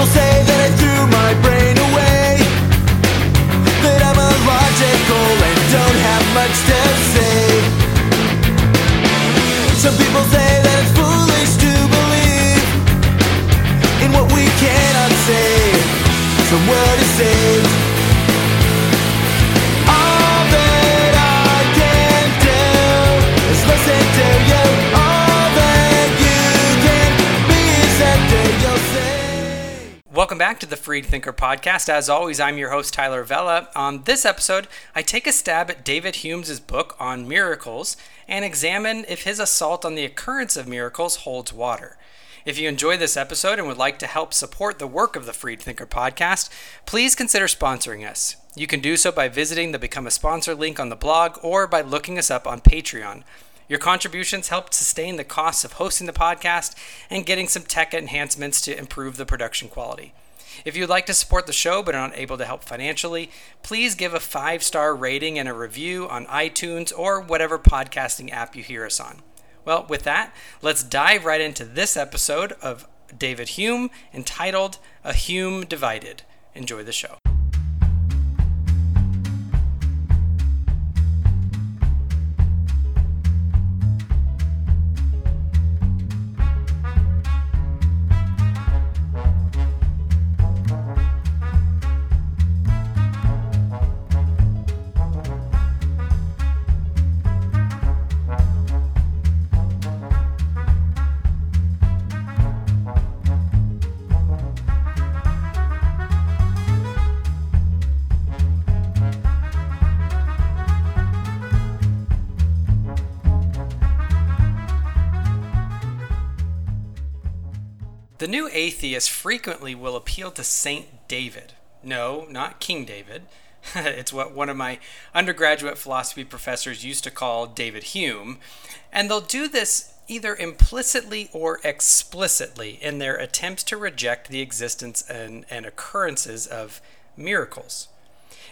People say back to the Freed Thinker podcast. As always, I'm your host, Tyler Vella. On this episode, I take a stab at David Hume's book on miracles and examine if his assault on the occurrence of miracles holds water. If you enjoy this episode and would like to help support the work of the Freed Thinker podcast, please consider sponsoring us. You can do so by visiting the Become a Sponsor link on the blog or by looking us up on Patreon. Your contributions help sustain the costs of hosting the podcast and getting some tech enhancements to improve the production quality. If you'd like to support the show but are not able to help financially, please give a five star rating and a review on iTunes or whatever podcasting app you hear us on. Well, with that, let's dive right into this episode of David Hume entitled A Hume Divided. Enjoy the show. New atheist frequently will appeal to Saint David. No, not King David. it's what one of my undergraduate philosophy professors used to call David Hume. And they'll do this either implicitly or explicitly in their attempts to reject the existence and, and occurrences of miracles.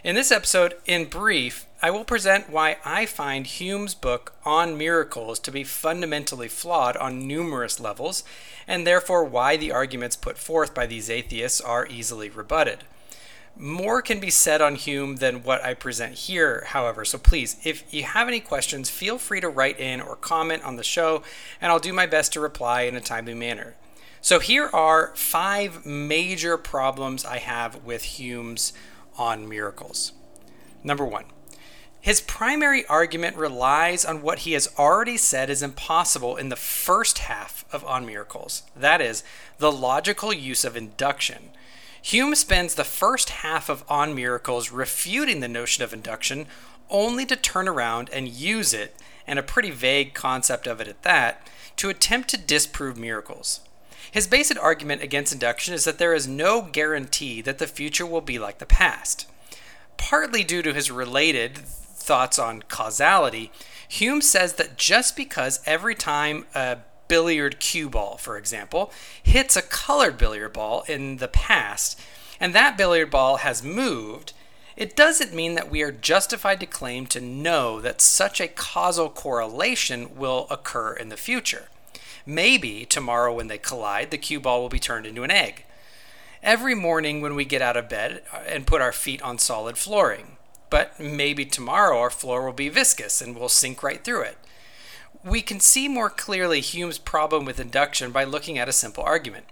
In this episode, in brief, I will present why I find Hume's book on miracles to be fundamentally flawed on numerous levels, and therefore why the arguments put forth by these atheists are easily rebutted. More can be said on Hume than what I present here, however, so please, if you have any questions, feel free to write in or comment on the show, and I'll do my best to reply in a timely manner. So, here are five major problems I have with Hume's on miracles. Number one, his primary argument relies on what he has already said is impossible in the first half of On Miracles that is, the logical use of induction. Hume spends the first half of On Miracles refuting the notion of induction, only to turn around and use it, and a pretty vague concept of it at that, to attempt to disprove miracles. His basic argument against induction is that there is no guarantee that the future will be like the past. Partly due to his related thoughts on causality, Hume says that just because every time a billiard cue ball, for example, hits a colored billiard ball in the past, and that billiard ball has moved, it doesn't mean that we are justified to claim to know that such a causal correlation will occur in the future. Maybe tomorrow, when they collide, the cue ball will be turned into an egg. Every morning, when we get out of bed uh, and put our feet on solid flooring, but maybe tomorrow our floor will be viscous and we'll sink right through it. We can see more clearly Hume's problem with induction by looking at a simple argument.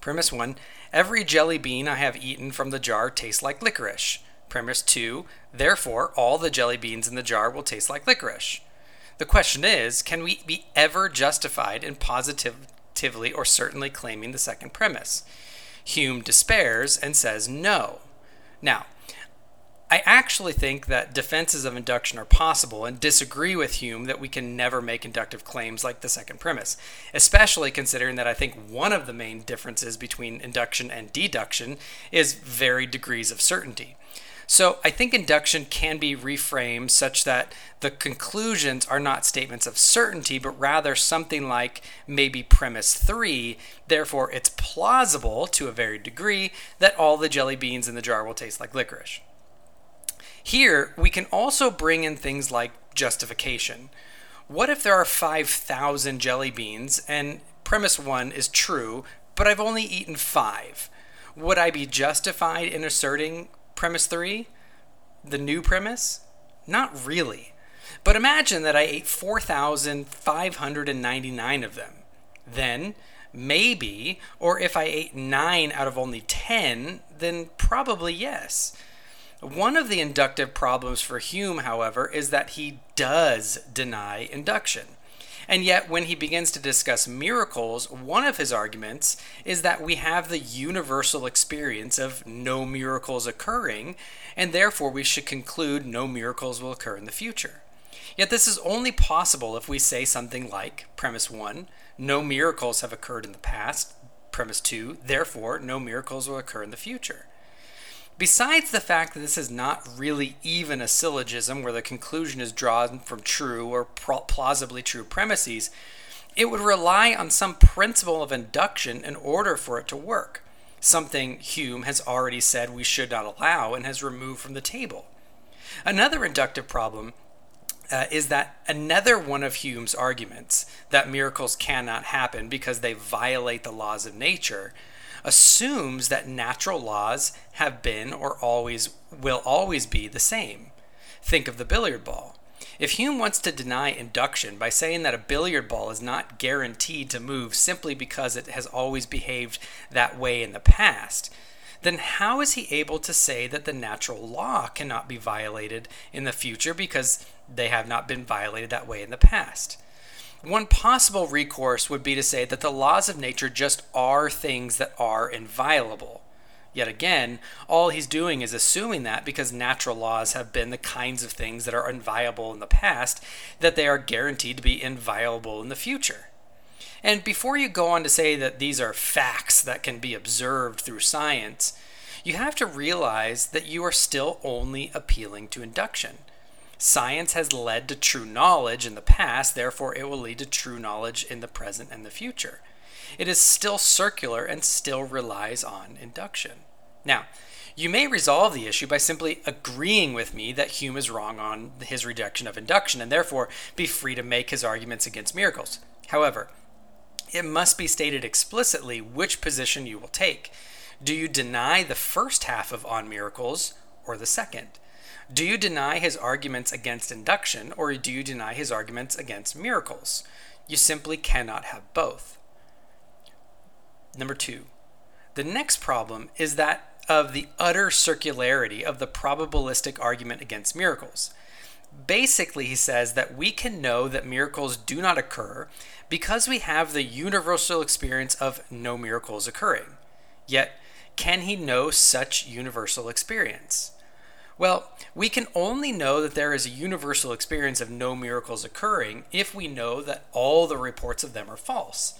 Premise 1 Every jelly bean I have eaten from the jar tastes like licorice. Premise 2 Therefore, all the jelly beans in the jar will taste like licorice. The question is can we be ever justified in positively or certainly claiming the second premise? Hume despairs and says no. Now, I actually think that defenses of induction are possible and disagree with Hume that we can never make inductive claims like the second premise, especially considering that I think one of the main differences between induction and deduction is varied degrees of certainty. So I think induction can be reframed such that the conclusions are not statements of certainty, but rather something like maybe premise three. Therefore, it's plausible to a varied degree that all the jelly beans in the jar will taste like licorice. Here, we can also bring in things like justification. What if there are 5,000 jelly beans and premise one is true, but I've only eaten five? would I be justified in asserting premise three, the new premise? Not really. But imagine that I ate 4,599 of them. Then, maybe, or if I ate 9 out of only 10, then probably yes. One of the inductive problems for Hume, however, is that he does deny induction. And yet, when he begins to discuss miracles, one of his arguments is that we have the universal experience of no miracles occurring, and therefore we should conclude no miracles will occur in the future. Yet, this is only possible if we say something like premise one, no miracles have occurred in the past, premise two, therefore no miracles will occur in the future. Besides the fact that this is not really even a syllogism where the conclusion is drawn from true or plausibly true premises, it would rely on some principle of induction in order for it to work, something Hume has already said we should not allow and has removed from the table. Another inductive problem uh, is that another one of Hume's arguments that miracles cannot happen because they violate the laws of nature assumes that natural laws have been or always will always be the same. Think of the billiard ball. If Hume wants to deny induction by saying that a billiard ball is not guaranteed to move simply because it has always behaved that way in the past, then how is he able to say that the natural law cannot be violated in the future because they have not been violated that way in the past? One possible recourse would be to say that the laws of nature just are things that are inviolable. Yet again, all he's doing is assuming that because natural laws have been the kinds of things that are inviolable in the past, that they are guaranteed to be inviolable in the future. And before you go on to say that these are facts that can be observed through science, you have to realize that you are still only appealing to induction. Science has led to true knowledge in the past, therefore, it will lead to true knowledge in the present and the future. It is still circular and still relies on induction. Now, you may resolve the issue by simply agreeing with me that Hume is wrong on his rejection of induction and therefore be free to make his arguments against miracles. However, it must be stated explicitly which position you will take. Do you deny the first half of On Miracles or the second? Do you deny his arguments against induction or do you deny his arguments against miracles? You simply cannot have both. Number two, the next problem is that of the utter circularity of the probabilistic argument against miracles. Basically, he says that we can know that miracles do not occur because we have the universal experience of no miracles occurring. Yet, can he know such universal experience? Well, we can only know that there is a universal experience of no miracles occurring if we know that all the reports of them are false.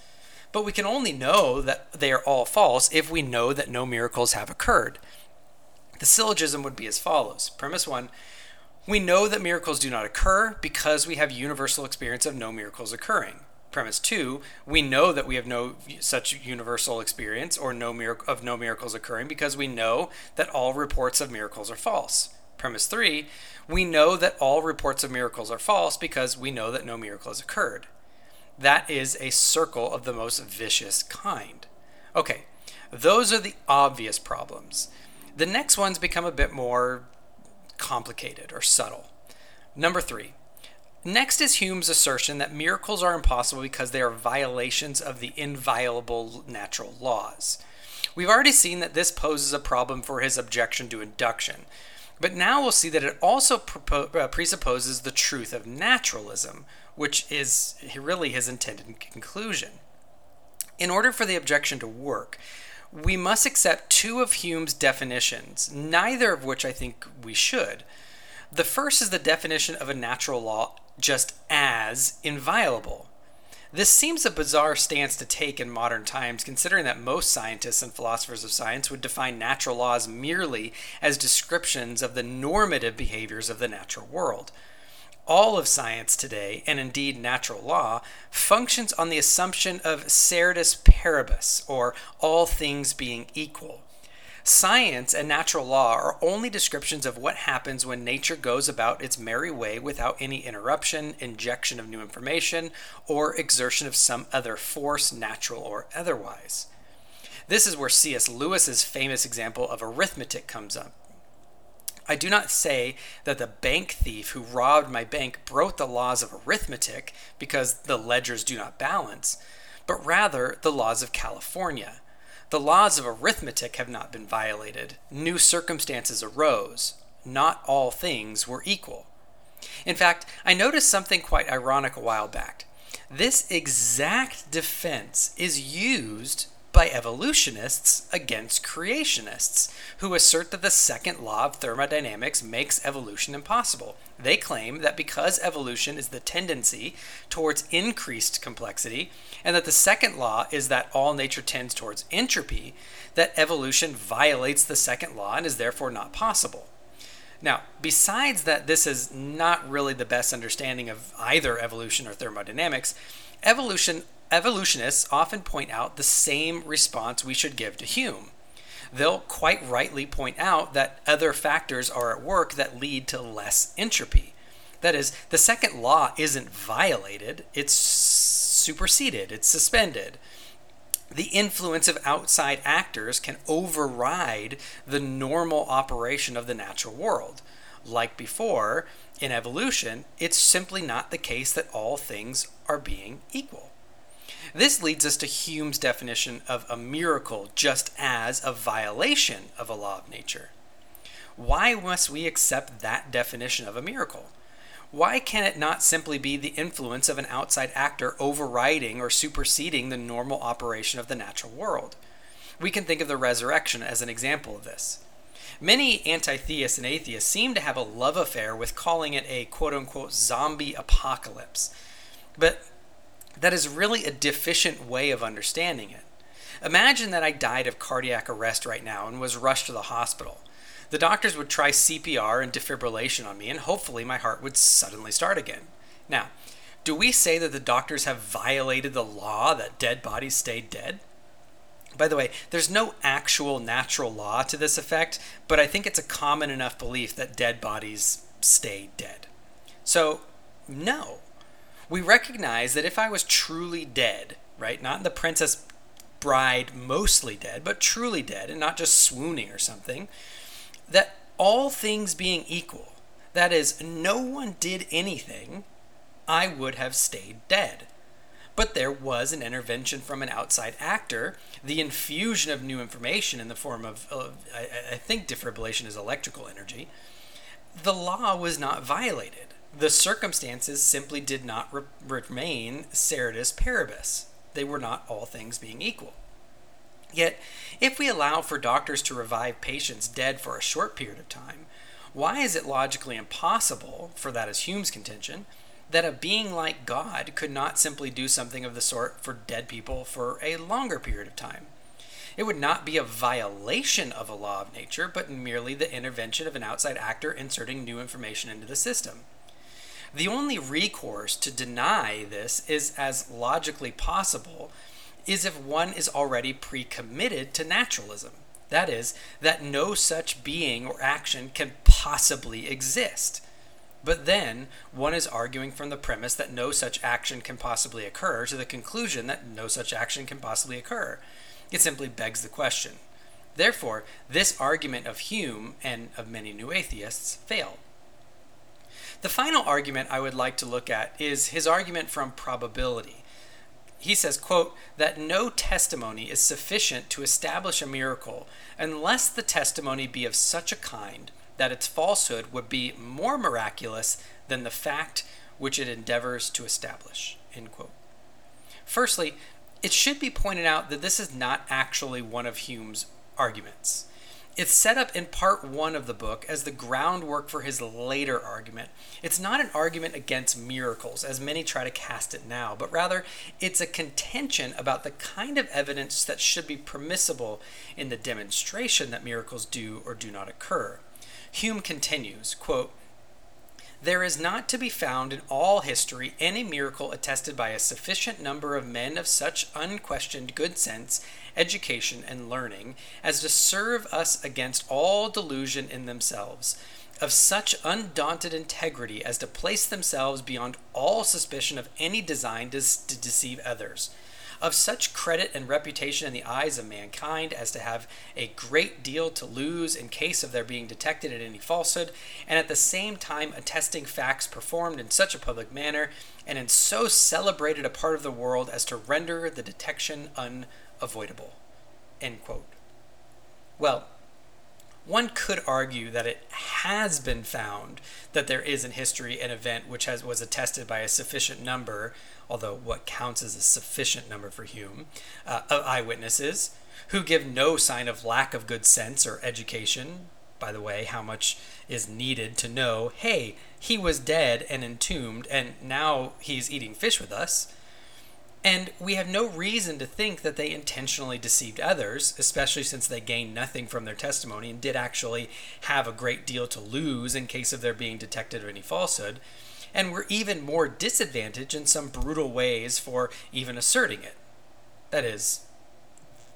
But we can only know that they are all false if we know that no miracles have occurred. The syllogism would be as follows Premise one we know that miracles do not occur because we have universal experience of no miracles occurring. Premise two, we know that we have no such universal experience or no of no miracles occurring because we know that all reports of miracles are false. Premise three, we know that all reports of miracles are false because we know that no miracle has occurred. That is a circle of the most vicious kind. Okay, those are the obvious problems. The next ones become a bit more complicated or subtle. Number three. Next is Hume's assertion that miracles are impossible because they are violations of the inviolable natural laws. We've already seen that this poses a problem for his objection to induction, but now we'll see that it also uh, presupposes the truth of naturalism, which is really his intended conclusion. In order for the objection to work, we must accept two of Hume's definitions, neither of which I think we should. The first is the definition of a natural law just as inviolable. This seems a bizarre stance to take in modern times, considering that most scientists and philosophers of science would define natural laws merely as descriptions of the normative behaviors of the natural world all of science today, and indeed natural law, functions on the assumption of ceteris paribus, or all things being equal. Science and natural law are only descriptions of what happens when nature goes about its merry way without any interruption, injection of new information, or exertion of some other force, natural or otherwise. This is where C.S. Lewis's famous example of arithmetic comes up. I do not say that the bank thief who robbed my bank broke the laws of arithmetic because the ledgers do not balance, but rather the laws of California. The laws of arithmetic have not been violated. New circumstances arose. Not all things were equal. In fact, I noticed something quite ironic a while back. This exact defense is used by evolutionists against creationists, who assert that the second law of thermodynamics makes evolution impossible. They claim that because evolution is the tendency towards increased complexity, and that the second law is that all nature tends towards entropy, that evolution violates the second law and is therefore not possible. Now, besides that, this is not really the best understanding of either evolution or thermodynamics. Evolution evolutionists often point out the same response we should give to Hume. They'll quite rightly point out that other factors are at work that lead to less entropy. That is, the second law isn't violated, it's superseded, it's suspended. The influence of outside actors can override the normal operation of the natural world. Like before, in evolution, it's simply not the case that all things are being equal. This leads us to Hume's definition of a miracle just as a violation of a law of nature. Why must we accept that definition of a miracle? Why can it not simply be the influence of an outside actor overriding or superseding the normal operation of the natural world? We can think of the resurrection as an example of this. Many anti theists and atheists seem to have a love affair with calling it a quote unquote zombie apocalypse. But that is really a deficient way of understanding it. Imagine that I died of cardiac arrest right now and was rushed to the hospital. The doctors would try CPR and defibrillation on me, and hopefully my heart would suddenly start again. Now, do we say that the doctors have violated the law that dead bodies stay dead? By the way, there's no actual natural law to this effect, but I think it's a common enough belief that dead bodies stay dead. So, no, we recognize that if I was truly dead, right, not the Princess Bride mostly dead, but truly dead and not just swooning or something, that all things being equal, that is, no one did anything, I would have stayed dead. But there was an intervention from an outside actor, the infusion of new information in the form of, uh, I, I think defibrillation is electrical energy. The law was not violated the circumstances simply did not re- remain ceteris paribus. They were not all things being equal. Yet, if we allow for doctors to revive patients dead for a short period of time, why is it logically impossible, for that is Hume's contention, that a being like God could not simply do something of the sort for dead people for a longer period of time? It would not be a violation of a law of nature, but merely the intervention of an outside actor inserting new information into the system. The only recourse to deny this is as logically possible is if one is already pre committed to naturalism. That is, that no such being or action can possibly exist. But then one is arguing from the premise that no such action can possibly occur to the conclusion that no such action can possibly occur. It simply begs the question. Therefore, this argument of Hume and of many new atheists failed. The final argument I would like to look at is his argument from probability. He says, quote, that no testimony is sufficient to establish a miracle unless the testimony be of such a kind that its falsehood would be more miraculous than the fact which it endeavors to establish. End quote. Firstly, it should be pointed out that this is not actually one of Hume's arguments. It's set up in part one of the book as the groundwork for his later argument. It's not an argument against miracles, as many try to cast it now, but rather it's a contention about the kind of evidence that should be permissible in the demonstration that miracles do or do not occur. Hume continues, quote, there is not to be found in all history any miracle attested by a sufficient number of men of such unquestioned good sense, education, and learning as to serve us against all delusion in themselves, of such undaunted integrity as to place themselves beyond all suspicion of any design to, to deceive others, of such credit and reputation in the eyes of mankind as to have a great deal to lose in case of their being detected in any falsehood, and at the same time attesting facts performed in such a public manner and in so celebrated a part of the world as to render the detection unavoidable. End quote. Well, one could argue that it has been found that there is in history an event which has was attested by a sufficient number, although what counts as a sufficient number for Hume, uh, of eyewitnesses who give no sign of lack of good sense or education. By the way, how much is needed to know, hey, he was dead and entombed, and now he's eating fish with us. And we have no reason to think that they intentionally deceived others, especially since they gained nothing from their testimony and did actually have a great deal to lose in case of their being detected of any falsehood, and were even more disadvantaged in some brutal ways for even asserting it. That is,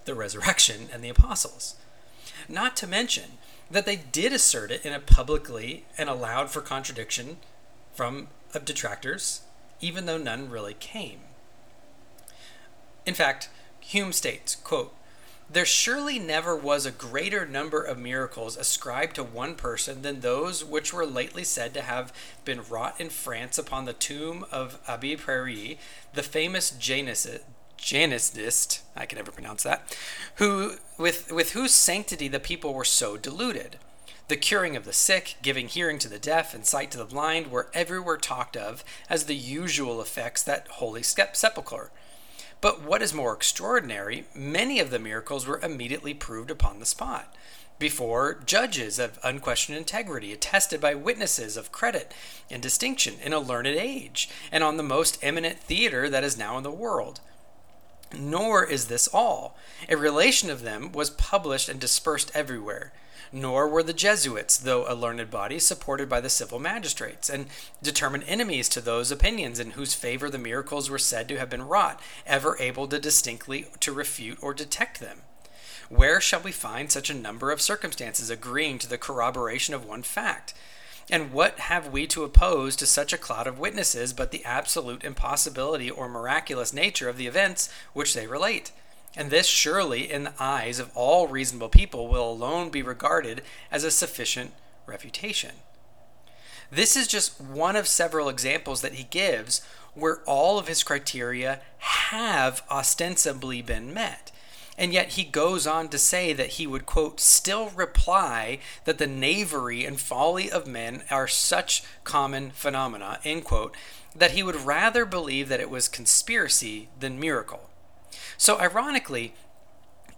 the resurrection and the apostles. Not to mention that they did assert it in a publicly and allowed for contradiction from detractors, even though none really came. In fact, Hume states, quote, there surely never was a greater number of miracles ascribed to one person than those which were lately said to have been wrought in France upon the tomb of Abbe Paris, the famous Jansenist, I can never pronounce that, who with with whose sanctity the people were so deluded. The curing of the sick, giving hearing to the deaf, and sight to the blind were everywhere talked of as the usual effects that holy sepulchre. But what is more extraordinary, many of the miracles were immediately proved upon the spot, before judges of unquestioned integrity, attested by witnesses of credit and distinction in a learned age, and on the most eminent theater that is now in the world. Nor is this all. A relation of them was published and dispersed everywhere nor were the Jesuits, though a learned body, supported by the civil magistrates, and determined enemies to those opinions in whose favor the miracles were said to have been wrought, ever able to distinctly to refute or detect them. Where shall we find such a number of circumstances agreeing to the corroboration of one fact? And what have we to oppose to such a cloud of witnesses but the absolute impossibility or miraculous nature of the events which they relate? And this, surely, in the eyes of all reasonable people, will alone be regarded as a sufficient refutation. This is just one of several examples that he gives where all of his criteria have ostensibly been met. And yet he goes on to say that he would, quote, still reply that the knavery and folly of men are such common phenomena, end quote, that he would rather believe that it was conspiracy than miracle. So, ironically,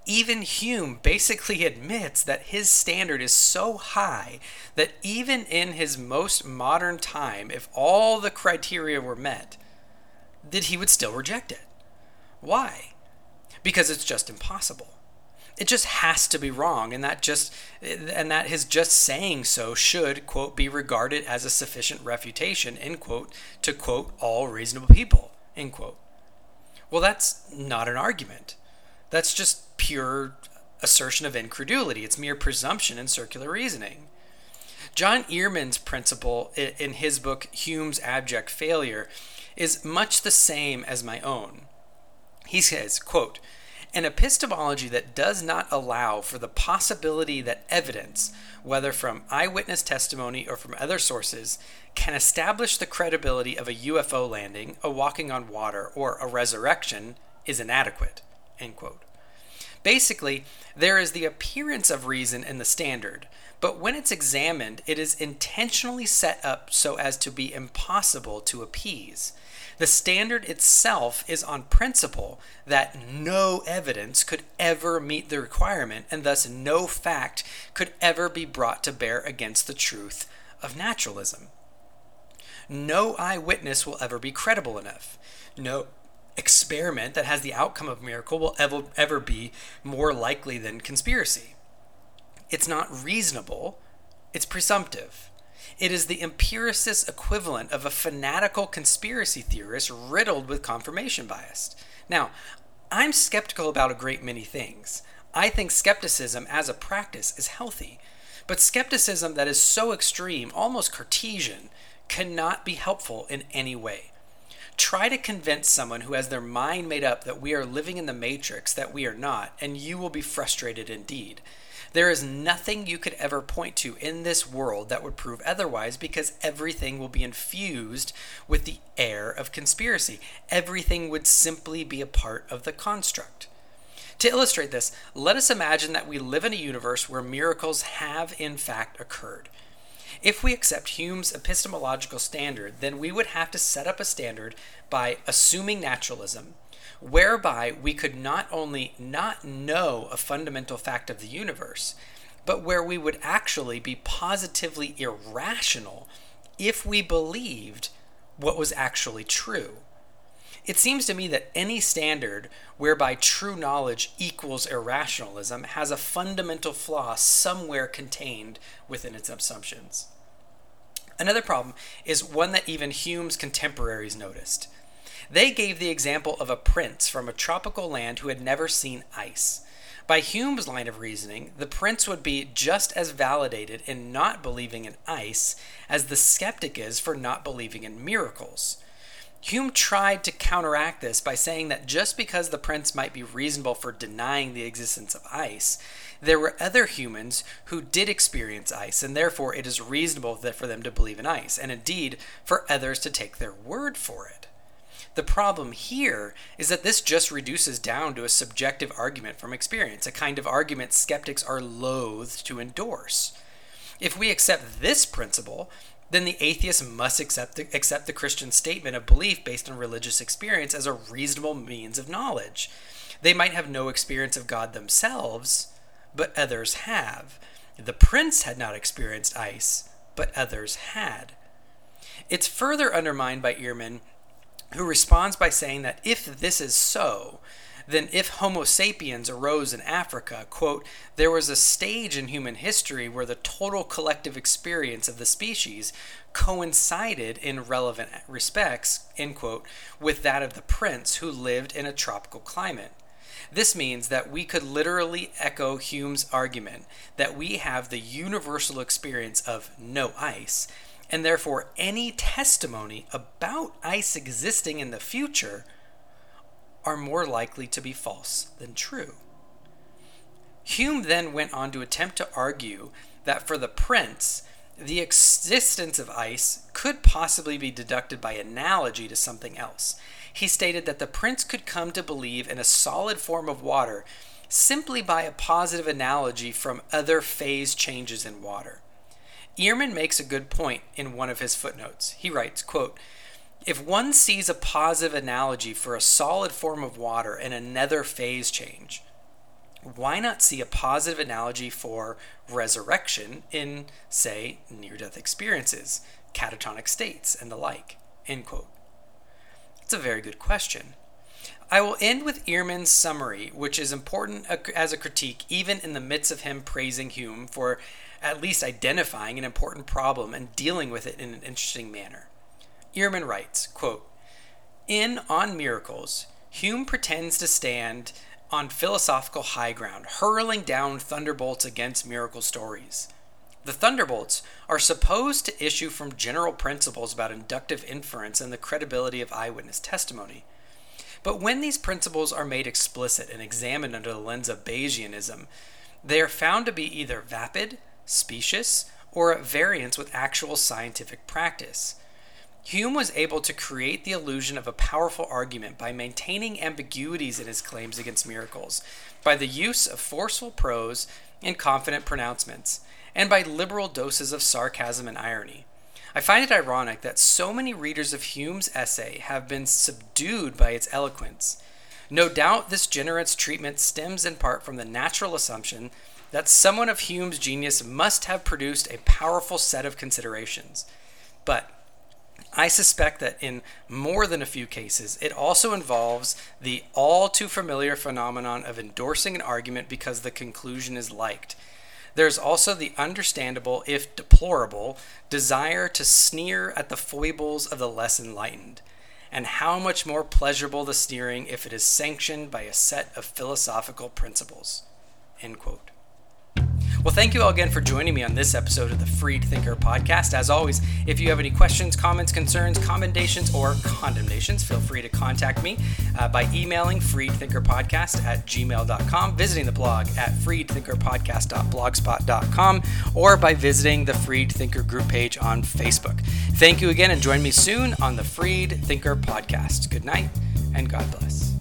even Hume basically admits that his standard is so high that even in his most modern time, if all the criteria were met, that he would still reject it. Why? Because it's just impossible. It just has to be wrong, and that just and that his just saying so should quote be regarded as a sufficient refutation end quote to quote all reasonable people end quote. Well, that's not an argument. That's just pure assertion of incredulity. It's mere presumption and circular reasoning. John Earman's principle in his book Hume's Abject Failure is much the same as my own. He says, quote, an epistemology that does not allow for the possibility that evidence, whether from eyewitness testimony or from other sources, can establish the credibility of a UFO landing, a walking on water, or a resurrection is inadequate. Basically, there is the appearance of reason in the standard, but when it's examined, it is intentionally set up so as to be impossible to appease. The standard itself is on principle that no evidence could ever meet the requirement, and thus no fact could ever be brought to bear against the truth of naturalism. No eyewitness will ever be credible enough. No experiment that has the outcome of miracle will ever, ever be more likely than conspiracy. It's not reasonable, it's presumptive. It is the empiricist equivalent of a fanatical conspiracy theorist riddled with confirmation bias. Now, I'm skeptical about a great many things. I think skepticism as a practice is healthy. But skepticism that is so extreme, almost Cartesian, cannot be helpful in any way. Try to convince someone who has their mind made up that we are living in the matrix that we are not, and you will be frustrated indeed. There is nothing you could ever point to in this world that would prove otherwise because everything will be infused with the air of conspiracy. Everything would simply be a part of the construct. To illustrate this, let us imagine that we live in a universe where miracles have in fact occurred. If we accept Hume's epistemological standard, then we would have to set up a standard by assuming naturalism, whereby we could not only not know a fundamental fact of the universe, but where we would actually be positively irrational if we believed what was actually true. It seems to me that any standard whereby true knowledge equals irrationalism has a fundamental flaw somewhere contained within its assumptions. Another problem is one that even Hume's contemporaries noticed. They gave the example of a prince from a tropical land who had never seen ice. By Hume's line of reasoning, the prince would be just as validated in not believing in ice as the skeptic is for not believing in miracles. Hume tried to counteract this by saying that just because the prince might be reasonable for denying the existence of ice, there were other humans who did experience ice, and therefore it is reasonable for them to believe in ice, and indeed for others to take their word for it. The problem here is that this just reduces down to a subjective argument from experience, a kind of argument skeptics are loath to endorse. If we accept this principle, then the atheist must accept the, accept the Christian statement of belief based on religious experience as a reasonable means of knowledge. They might have no experience of God themselves, but others have. The prince had not experienced ice, but others had. It's further undermined by Earman, who responds by saying that if this is so, then if Homo sapiens arose in Africa, quote, there was a stage in human history where the total collective experience of the species coincided in relevant respects, end quote, with that of the prince who lived in a tropical climate. This means that we could literally echo Hume's argument that we have the universal experience of no ice, and therefore any testimony about ice existing in the future are more likely to be false than true. Hume then went on to attempt to argue that for the prince, the existence of ice could possibly be deducted by analogy to something else. He stated that the prince could come to believe in a solid form of water simply by a positive analogy from other phase changes in water. Earman makes a good point in one of his footnotes. He writes, quote, if one sees a positive analogy for a solid form of water and another phase change, why not see a positive analogy for resurrection in, say, near death experiences, catatonic states, and the like? End quote. It's a very good question. I will end with Earman's summary, which is important as a critique, even in the midst of him praising Hume for at least identifying an important problem and dealing with it in an interesting manner. Earman writes, quote, In On Miracles, Hume pretends to stand on philosophical high ground, hurling down thunderbolts against miracle stories. The thunderbolts are supposed to issue from general principles about inductive inference and the credibility of eyewitness testimony. But when these principles are made explicit and examined under the lens of Bayesianism, they are found to be either vapid, specious, or at variance with actual scientific practice. Hume was able to create the illusion of a powerful argument by maintaining ambiguities in his claims against miracles, by the use of forceful prose and confident pronouncements, and by liberal doses of sarcasm and irony. I find it ironic that so many readers of Hume's essay have been subdued by its eloquence. No doubt this generous treatment stems in part from the natural assumption that someone of Hume's genius must have produced a powerful set of considerations. But I suspect that in more than a few cases, it also involves the all too familiar phenomenon of endorsing an argument because the conclusion is liked. There's also the understandable, if deplorable, desire to sneer at the foibles of the less enlightened. And how much more pleasurable the sneering if it is sanctioned by a set of philosophical principles. End quote. Well, thank you all again for joining me on this episode of the Freed Thinker podcast. As always, if you have any questions, comments, concerns, commendations, or condemnations, feel free to contact me uh, by emailing freedthinkerpodcast at gmail.com, visiting the blog at freedthinkerpodcast.blogspot.com, or by visiting the Freed Thinker group page on Facebook. Thank you again, and join me soon on the Freed Thinker podcast. Good night, and God bless.